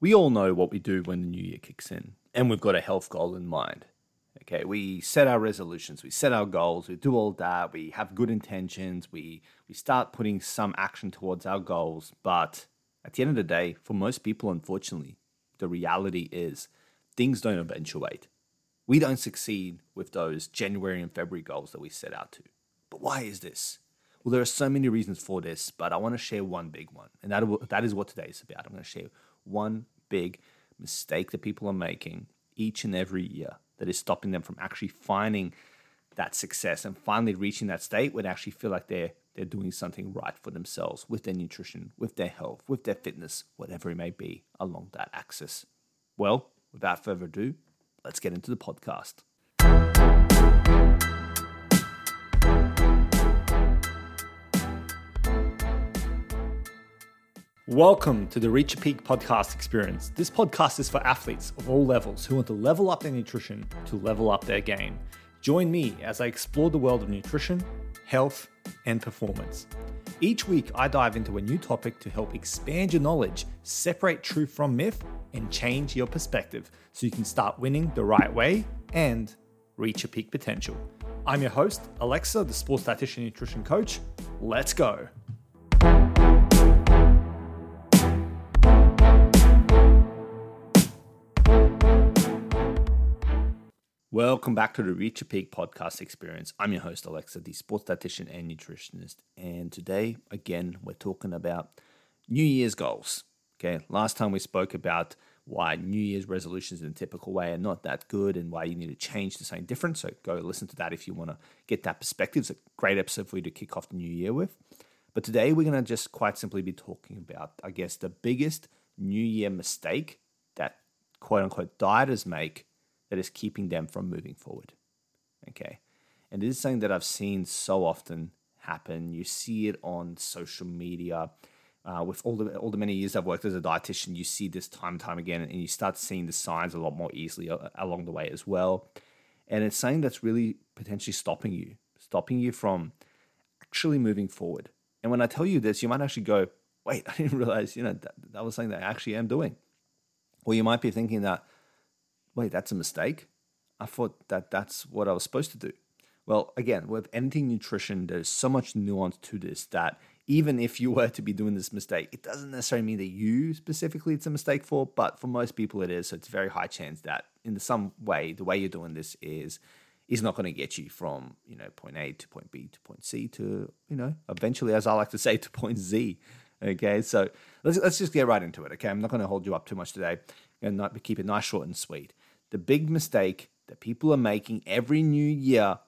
We all know what we do when the new year kicks in, and we've got a health goal in mind. Okay, we set our resolutions, we set our goals, we do all that, we have good intentions, we, we start putting some action towards our goals. But at the end of the day, for most people, unfortunately, the reality is things don't eventuate. We don't succeed with those January and February goals that we set out to. But why is this? Well, there are so many reasons for this, but I want to share one big one. And that, that is what today is about. I'm going to share one big mistake that people are making each and every year that is stopping them from actually finding that success and finally reaching that state where they actually feel like they're they're doing something right for themselves with their nutrition, with their health, with their fitness, whatever it may be along that axis. Well, without further ado, let's get into the podcast. Welcome to the Reach a Peak podcast experience. This podcast is for athletes of all levels who want to level up their nutrition to level up their game. Join me as I explore the world of nutrition, health, and performance. Each week, I dive into a new topic to help expand your knowledge, separate truth from myth, and change your perspective so you can start winning the right way and reach your peak potential. I'm your host, Aleksa, the sports dietitian nutrition coach. Let's go. Welcome back to the Reach a Peak podcast experience. I'm your host, Aleksa, the sports dietitian and nutritionist. And today, again, we're talking about New Year's goals. Okay, last time we spoke about why New Year's resolutions in a typical way are not that good and why you need to change to something different. So go listen to that if you want to get that perspective. It's a great episode for you to kick off the new year with. But today, we're going to just quite simply be talking about, I guess, the biggest New Year mistake that quote unquote dieters make that is keeping them from moving forward. Okay. And this is something that I've seen so often happen. You see it on social media. Uh, with all the all the many years I've worked as a dietitian, you see this time and time again, and you start seeing the signs a lot more easily uh, along the way as well. And it's something that's really potentially stopping you, stopping you from actually moving forward. And when I tell you this, you might actually go, "Wait, I didn't realize, you know, that, that was something that I actually am doing." Or you might be thinking that, wait, that's a mistake. I thought that that's what I was supposed to do. Well, again, with anything nutrition, there's so much nuance to this that even if you were to be doing this mistake, it doesn't necessarily mean that you specifically it's a mistake for, but for most people it is. So it's a very high chance that in some way, the way you're doing this is is not going to get you from you know point A to point B to point C to you know eventually, as I like to say, to point Z. Okay, so let's let's just get right into it. Okay, I'm not going to hold you up too much today, and keep it nice, short, and sweet the big mistake that people are making every new year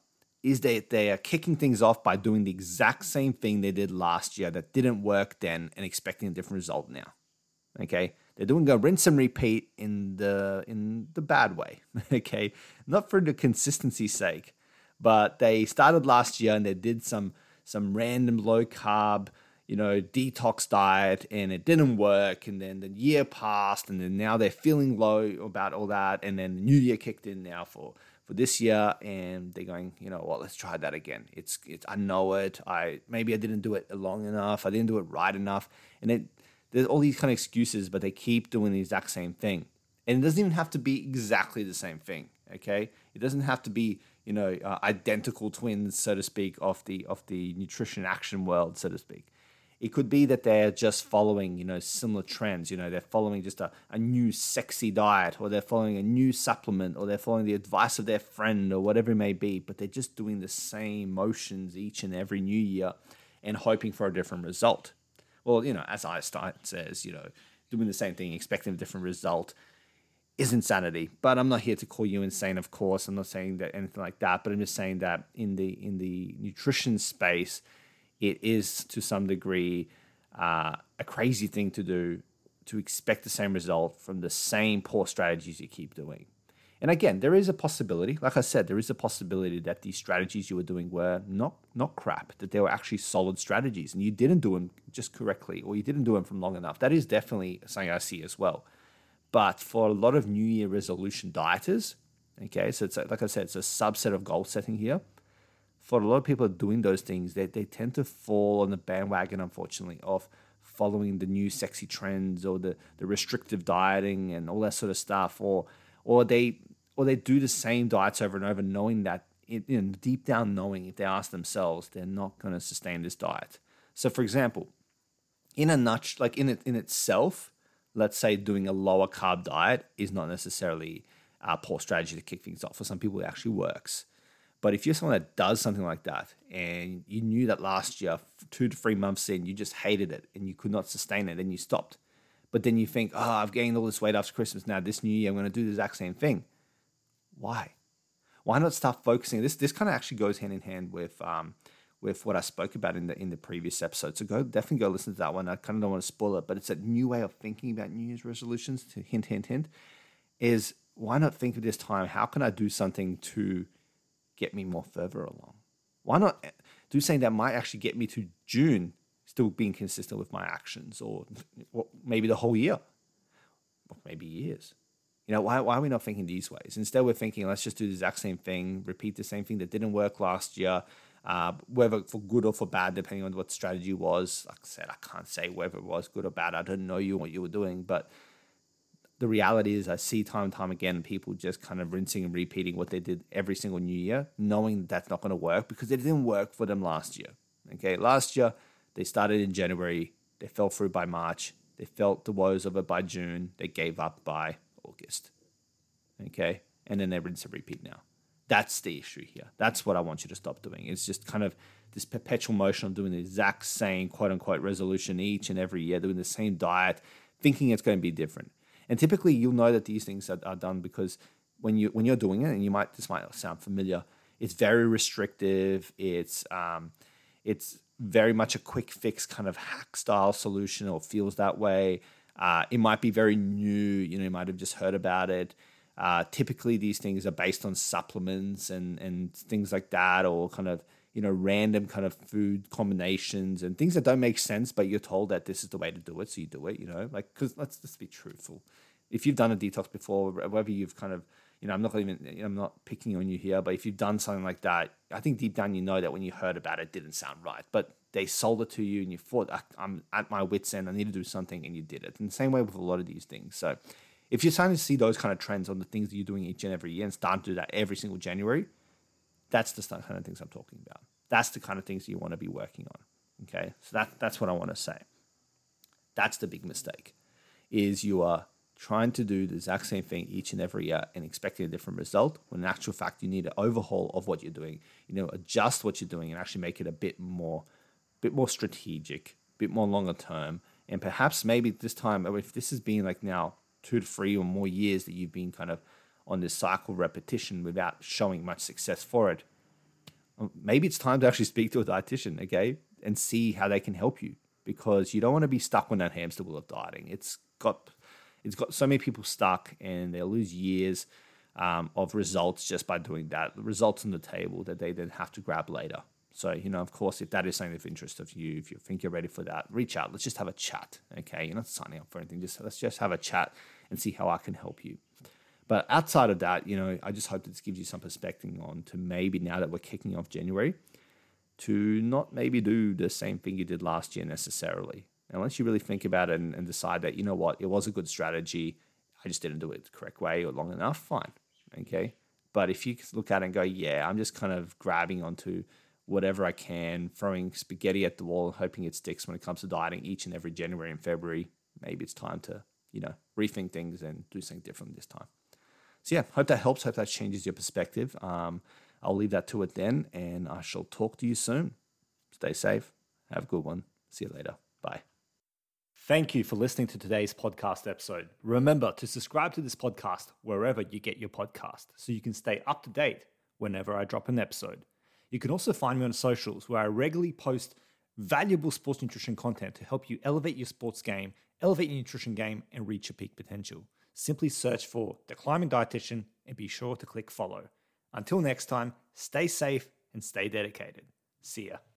is that they are kicking things off by doing the exact same thing they did last year that didn't work then and expecting a different result now. Okay? They're doing a rinse and repeat in the in the bad way. Okay? Not for the consistency's sake, but they started last year and they did some some random low carb you know, detox diet and it didn't work. And then the year passed and then now they're feeling low about all that. And then the new year kicked in now for, for this year and they're going, you know, well, let's try that again. It's, it's, I know it. I, maybe I didn't do it long enough. I didn't do it right enough. And it, there's all these kind of excuses, but they keep doing the exact same thing. And it doesn't even have to be exactly the same thing. Okay. It doesn't have to be, you know, uh, identical twins, so to speak, of the, of the nutrition action world, so to speak it could be that they're just following, you know, similar trends. You know, they're following just a, a new sexy diet, or they're following a new supplement, or they're following the advice of their friend, or whatever it may be. But they're just doing the same motions each and every new year and hoping for a different result. Well, you know, as Einstein says, you know, doing the same thing, expecting a different result is insanity. But I'm not here to call you insane, of course. I'm not saying that anything like that. But I'm just saying that in the in the nutrition space, it is to some degree uh, a crazy thing to do to expect the same result from the same poor strategies you keep doing. And again, there is a possibility, like I said, there is a possibility that these strategies you were doing were not not crap, that they were actually solid strategies, and you didn't do them just correctly, or you didn't do them from long enough. That is definitely something I see as well. But for a lot of New Year resolution dieters, okay, so it's like I said, it's a subset of goal setting here for a lot of people doing those things, they, they tend to fall on the bandwagon, unfortunately, of following the new sexy trends or the, the restrictive dieting and all that sort of stuff, or or they or they do the same diets over and over, knowing that in, in deep down knowing if they ask themselves they're not going to sustain this diet. So, for example, in a nutshell, like in it in itself, let's say doing a lower carb diet is not necessarily a poor strategy to kick things off. For some people, it actually works. But if you're someone that does something like that and you knew that last year, two to three months in, you just hated it and you could not sustain it, then you stopped. But then you think, oh, I've gained all this weight after Christmas. Now, this new year, I'm going to do the exact same thing. Why? Why not start focusing? This this kind of actually goes hand in hand with um, with what I spoke about in the in the previous episode. So go definitely go listen to that one. I kind of don't want to spoil it, but it's a new way of thinking about New Year's resolutions. To hint, hint, hint, is why not think of this time? How can I do something to get me more further along? Why not do something that might actually get me to June, still being consistent with my actions, or, maybe the whole year, or maybe years? You know, why, why are we not thinking these ways? Instead, we're thinking, let's just do the exact same thing, repeat the same thing that didn't work last year, uh, whether for good or for bad, depending on what strategy was. Like I said, I can't say whether it was good or bad. I didn't know you what you were doing, but the reality is I see time and time again people just kind of rinsing and repeating what they did every single new year, knowing that that's not going to work because it didn't work for them last year. Okay, last year they started in January, they fell through by March, they felt the woes of it by June, they gave up by August. Okay, and then they rinse and repeat now. That's the issue here. That's what I want you to stop doing. It's just kind of this perpetual motion of doing the exact same quote unquote resolution each and every year, doing the same diet, thinking it's going to be different and typically, you'll know that these things are, are done because when you when you're doing it, and you might this might sound familiar, it's very restrictive. It's um, it's very much a quick fix kind of hack style solution, or feels that way. Uh, it might be very new. You know, you might have just heard about it. Uh, typically, these things are based on supplements and and things like that, or kind of you know, random kind of food combinations and things that don't make sense, but you're told that this is the way to do it, so you do it, you know, like, because let's just be truthful. If you've done a detox before, whether you've kind of, you know, I'm not even, I'm not picking on you here, but if you've done something like that, I think deep down you know that when you heard about it, it didn't sound right, but they sold it to you and you thought, I'm at my wits' end, I need to do something, and you did it. And the same way with a lot of these things. So if you're starting to see those kind of trends on the things that you're doing each and every year and start to do that every single January, that's the kind of things I'm talking about. That's the kind of things you want to be working on. Okay, so that that's what I want to say. That's the big mistake, is you are trying to do the exact same thing each and every year and expecting a different result. When in actual fact, you need an overhaul of what you're doing. You know, adjust what you're doing and actually make it a bit more, bit more strategic, bit more longer term, and perhaps maybe this time, if this has been like now two to three or more years that you've been kind of on this cycle repetition without showing much success for it, maybe it's time to actually speak to a dietitian, okay, and see how they can help you because you don't want to be stuck on that hamster wheel of dieting. It's got it's got so many people stuck and they'll lose years um, of results just by doing that. The results on the table that they then have to grab later. So, you know, of course, if that is something of interest of you, if you think you're ready for that, reach out. Let's just have a chat. Okay. You're not signing up for anything. Just let's just have a chat and see how I can help you. But outside of that, you know, I just hope this gives you some perspective on to maybe now that we're kicking off January, to not maybe do the same thing you did last year necessarily. Unless you really think about it and, and decide that, you know what, it was a good strategy. I just didn't do it the correct way or long enough, fine. Okay. But if you look at it and go, yeah, I'm just kind of grabbing onto whatever I can, throwing spaghetti at the wall hoping it sticks when it comes to dieting each and every January and February, maybe it's time to, you know, rethink things and do something different this time. So yeah, hope that helps. Hope that changes your perspective. Um, I'll leave that to it then, and I shall talk to you soon. Stay safe. Have a good one. See you later. Bye. Thank you for listening to today's podcast episode. Remember to subscribe to this podcast wherever you get your podcast so you can stay up to date whenever I drop an episode. You can also find me on socials where I regularly post valuable sports nutrition content to help you elevate your sports game, elevate your nutrition game, and reach your peak potential simply search for The Climbing Dietitian and be sure to click follow. Until next time, stay safe and stay dedicated. See ya.